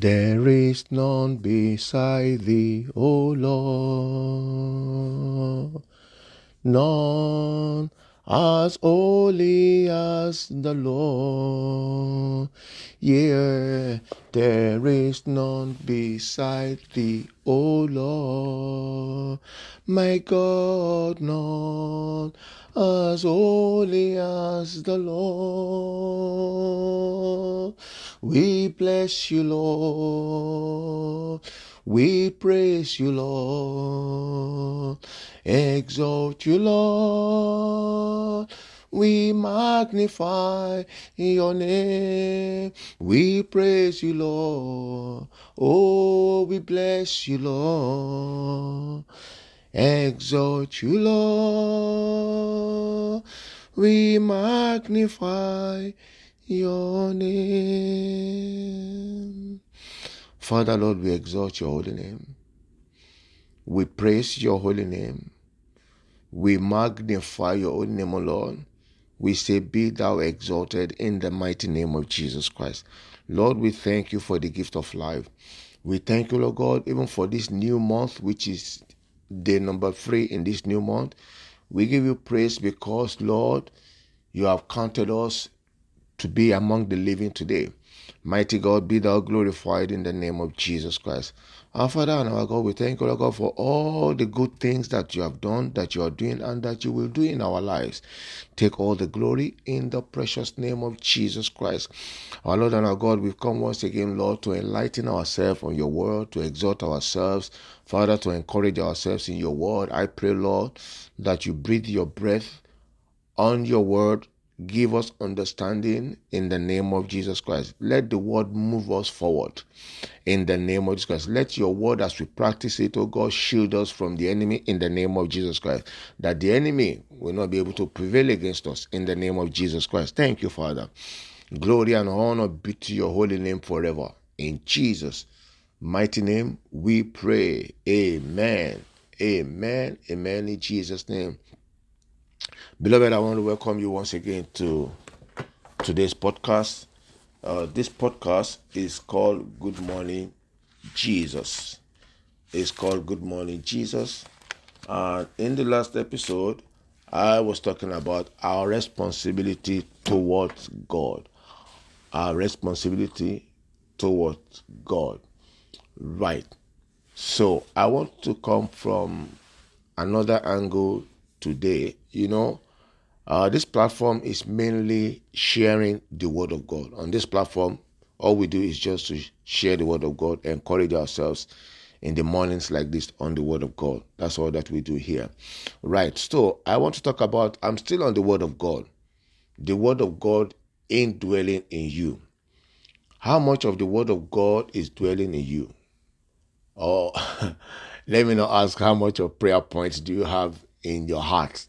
There is none beside thee, O Lord. None as holy as the Lord. Yeah, there is none beside thee, O Lord. My God, none as holy as the Lord. We bless you, Lord. We praise you, Lord. Exalt you, Lord. We magnify your name. We praise you, Lord. Oh, we bless you, Lord. Exalt you, Lord. We magnify your name. Father, Lord, we exalt your holy name. We praise your holy name. We magnify your holy name, O Lord. We say, Be thou exalted in the mighty name of Jesus Christ. Lord, we thank you for the gift of life. We thank you, Lord God, even for this new month, which is day number three in this new month. We give you praise because, Lord, you have counted us to be among the living today. Mighty God, be thou glorified in the name of Jesus Christ. Our Father and our God, we thank you, Lord God, for all the good things that you have done, that you are doing, and that you will do in our lives. Take all the glory in the precious name of Jesus Christ. Our Lord and our God, we've come once again, Lord, to enlighten ourselves on your word, to exhort ourselves, Father, to encourage ourselves in your word. I pray, Lord, that you breathe your breath on your word Give us understanding in the name of Jesus Christ. Let the word move us forward in the name of Jesus Christ. Let your word, as we practice it, oh God, shield us from the enemy in the name of Jesus Christ. That the enemy will not be able to prevail against us in the name of Jesus Christ. Thank you, Father. Glory and honor be to your holy name forever. In Jesus' mighty name, we pray. Amen. Amen. Amen. In Jesus' name. Beloved, I want to welcome you once again to today's podcast. Uh, this podcast is called Good Morning Jesus. It's called Good Morning Jesus. And in the last episode, I was talking about our responsibility towards God. Our responsibility towards God. Right. So I want to come from another angle today. You know, uh, this platform is mainly sharing the Word of God. On this platform, all we do is just to share the Word of God, encourage ourselves in the mornings like this on the Word of God. That's all that we do here. Right. So I want to talk about, I'm still on the Word of God. The Word of God indwelling in you. How much of the Word of God is dwelling in you? Or let me not ask how much of prayer points do you have in your heart?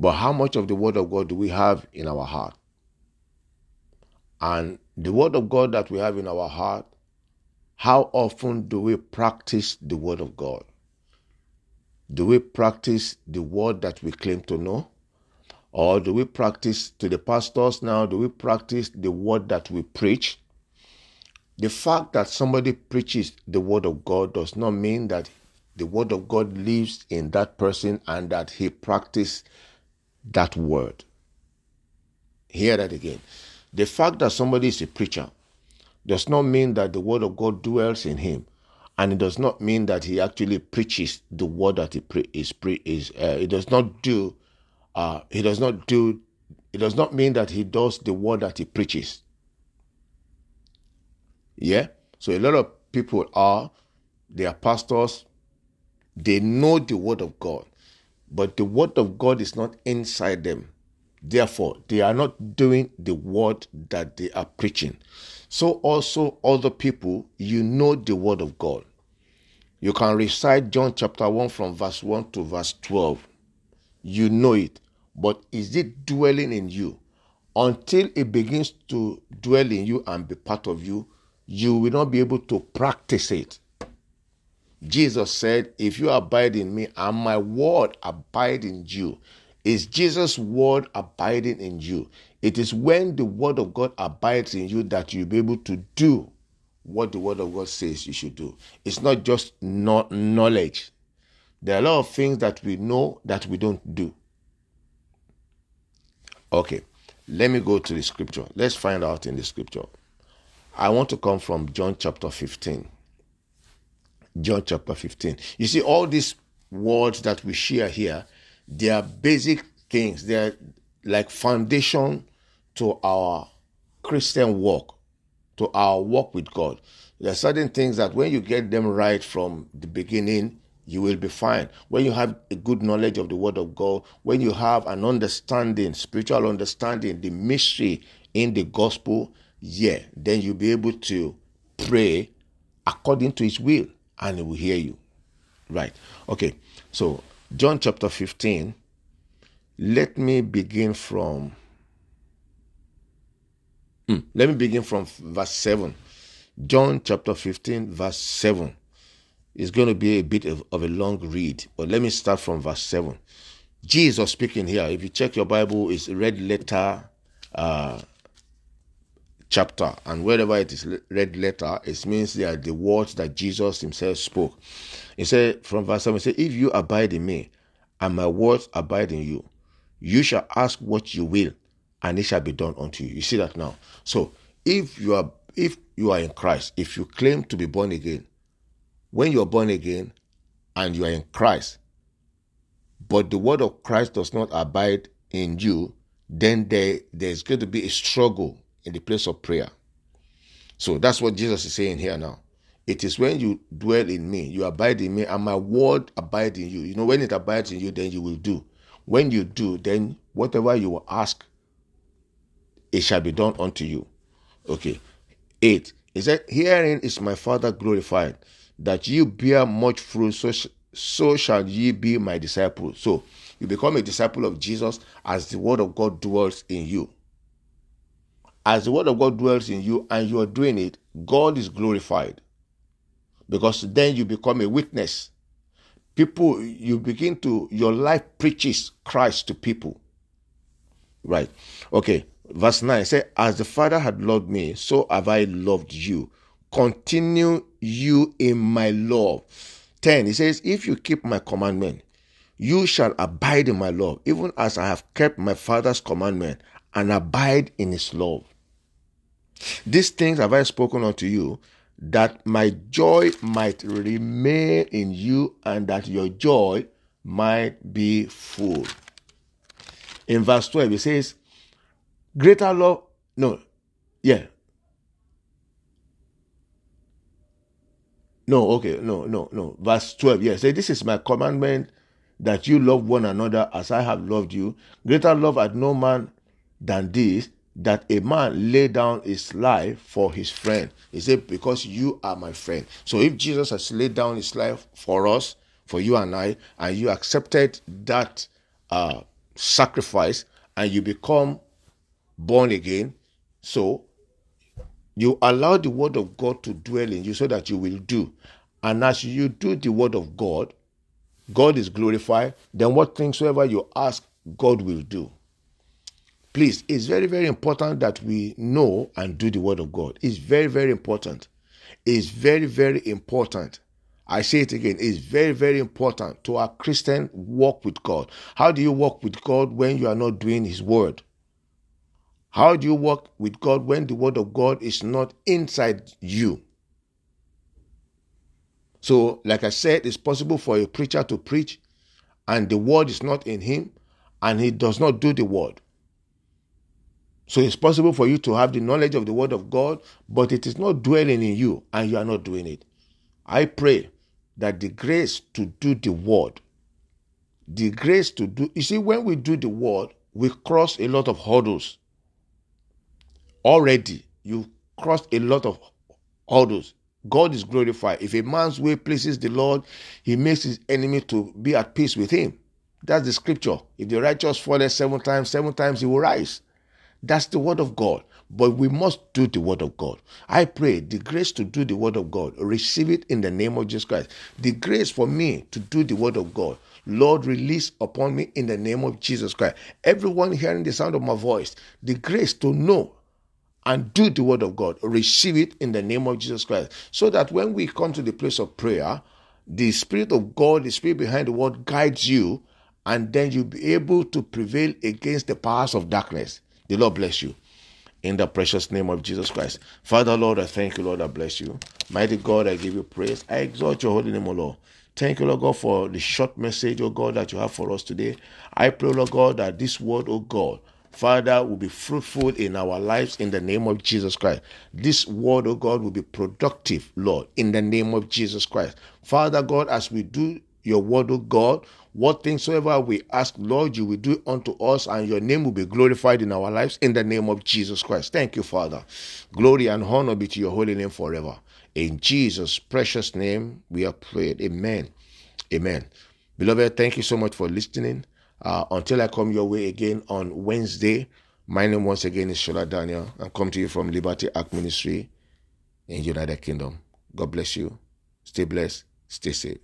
But how much of the Word of God do we have in our heart? And the Word of God that we have in our heart, how often do we practice the Word of God? Do we practice the Word that we claim to know? Or do we practice to the pastors now? Do we practice the Word that we preach? The fact that somebody preaches the Word of God does not mean that the Word of God lives in that person and that he practices that word. Hear that again. The fact that somebody is a preacher does not mean that the word of God dwells in him, and it does not mean that he actually preaches the word that he pre- is pre- is. Uh, it does not do. Uh, he does not do. It does not mean that he does the word that he preaches. Yeah. So a lot of people are, they are pastors. They know the word of God, but the word of God is not inside them. Therefore, they are not doing the word that they are preaching. So, also, other people, you know the word of God. You can recite John chapter 1 from verse 1 to verse 12. You know it, but is it dwelling in you? Until it begins to dwell in you and be part of you, you will not be able to practice it. Jesus said, If you abide in me and my word abide in you, is Jesus' word abiding in you? It is when the word of God abides in you that you'll be able to do what the word of God says you should do. It's not just not knowledge. There are a lot of things that we know that we don't do. Okay, let me go to the scripture. Let's find out in the scripture. I want to come from John chapter 15. John chapter 15. You see, all these words that we share here, they are basic things. They are like foundation to our Christian walk, to our walk with God. There are certain things that when you get them right from the beginning, you will be fine. When you have a good knowledge of the Word of God, when you have an understanding, spiritual understanding, the mystery in the gospel, yeah, then you'll be able to pray according to His will and He will hear you. Right. Okay. So, John chapter 15, let me begin from. Hmm, let me begin from verse 7. John chapter 15, verse 7. It's going to be a bit of, of a long read, but let me start from verse 7. Jesus speaking here. If you check your Bible, it's red letter uh, chapter, and wherever it is red letter, it means they are the words that Jesus himself spoke. He said from verse 7, he said, If you abide in me, and my words abide in you, you shall ask what you will, and it shall be done unto you. You see that now. So if you are if you are in Christ, if you claim to be born again, when you are born again and you are in Christ, but the word of Christ does not abide in you, then there, there's going to be a struggle in the place of prayer. So that's what Jesus is saying here now. It is when you dwell in me, you abide in me, and my word abide in you. You know, when it abides in you, then you will do. When you do, then whatever you will ask, it shall be done unto you. Okay. Eight. He said, Herein is my Father glorified, that you bear much fruit, so, so shall ye be my disciples. So you become a disciple of Jesus as the word of God dwells in you. As the word of God dwells in you and you are doing it, God is glorified. Because then you become a witness. People, you begin to, your life preaches Christ to people. Right. Okay. Verse 9 say, As the Father had loved me, so have I loved you continue you in my love. 10, he says, If you keep my commandment, you shall abide in my love, even as I have kept my Father's commandment and abide in his love. These things have I spoken unto you, that my joy might remain in you and that your joy might be full. In verse 12, it says, Greater love, no, yeah, No, okay, no, no, no. Verse 12, yeah. Say, This is my commandment that you love one another as I have loved you. Greater love had no man than this, that a man lay down his life for his friend. He said, Because you are my friend. So if Jesus has laid down his life for us, for you and I, and you accepted that uh, sacrifice and you become born again, so you allow the word of God to dwell in you so that you will do. And as you do the word of God, God is glorified. Then what things soever you ask, God will do. Please, it's very, very important that we know and do the word of God. It's very, very important. It's very, very important. I say it again, it's very, very important to our Christian walk with God. How do you walk with God when you are not doing His word? How do you walk with God when the word of God is not inside you? So, like I said, it's possible for a preacher to preach and the word is not in him and he does not do the word. So, it's possible for you to have the knowledge of the word of God, but it is not dwelling in you and you are not doing it. I pray that the grace to do the word, the grace to do, you see, when we do the word, we cross a lot of hurdles already you've crossed a lot of hurdles. God is glorified. If a man's way pleases the Lord, he makes his enemy to be at peace with him. That's the scripture. If the righteous falls seven times, seven times he will rise. That's the word of God. But we must do the word of God. I pray the grace to do the word of God, receive it in the name of Jesus Christ. The grace for me to do the word of God, Lord, release upon me in the name of Jesus Christ. Everyone hearing the sound of my voice, the grace to know and do the word of God. Receive it in the name of Jesus Christ. So that when we come to the place of prayer, the Spirit of God, the Spirit behind the word, guides you, and then you'll be able to prevail against the powers of darkness. The Lord bless you. In the precious name of Jesus Christ. Father, Lord, I thank you, Lord, I bless you. Mighty God, I give you praise. I exalt your holy name, O Lord. Thank you, Lord God, for the short message, oh God, that you have for us today. I pray, Lord God, that this word, oh God, Father, will be fruitful in our lives in the name of Jesus Christ. This word, oh God, will be productive, Lord, in the name of Jesus Christ. Father God, as we do your word, O God, what things soever we ask, Lord, you will do unto us, and your name will be glorified in our lives in the name of Jesus Christ. Thank you, Father. Glory and honor be to your holy name forever. In Jesus' precious name, we are prayed. Amen. Amen. Beloved, thank you so much for listening. Uh, until I come your way again on Wednesday, my name once again is Shola Daniel. I come to you from Liberty Act Ministry in United Kingdom. God bless you. Stay blessed. Stay safe.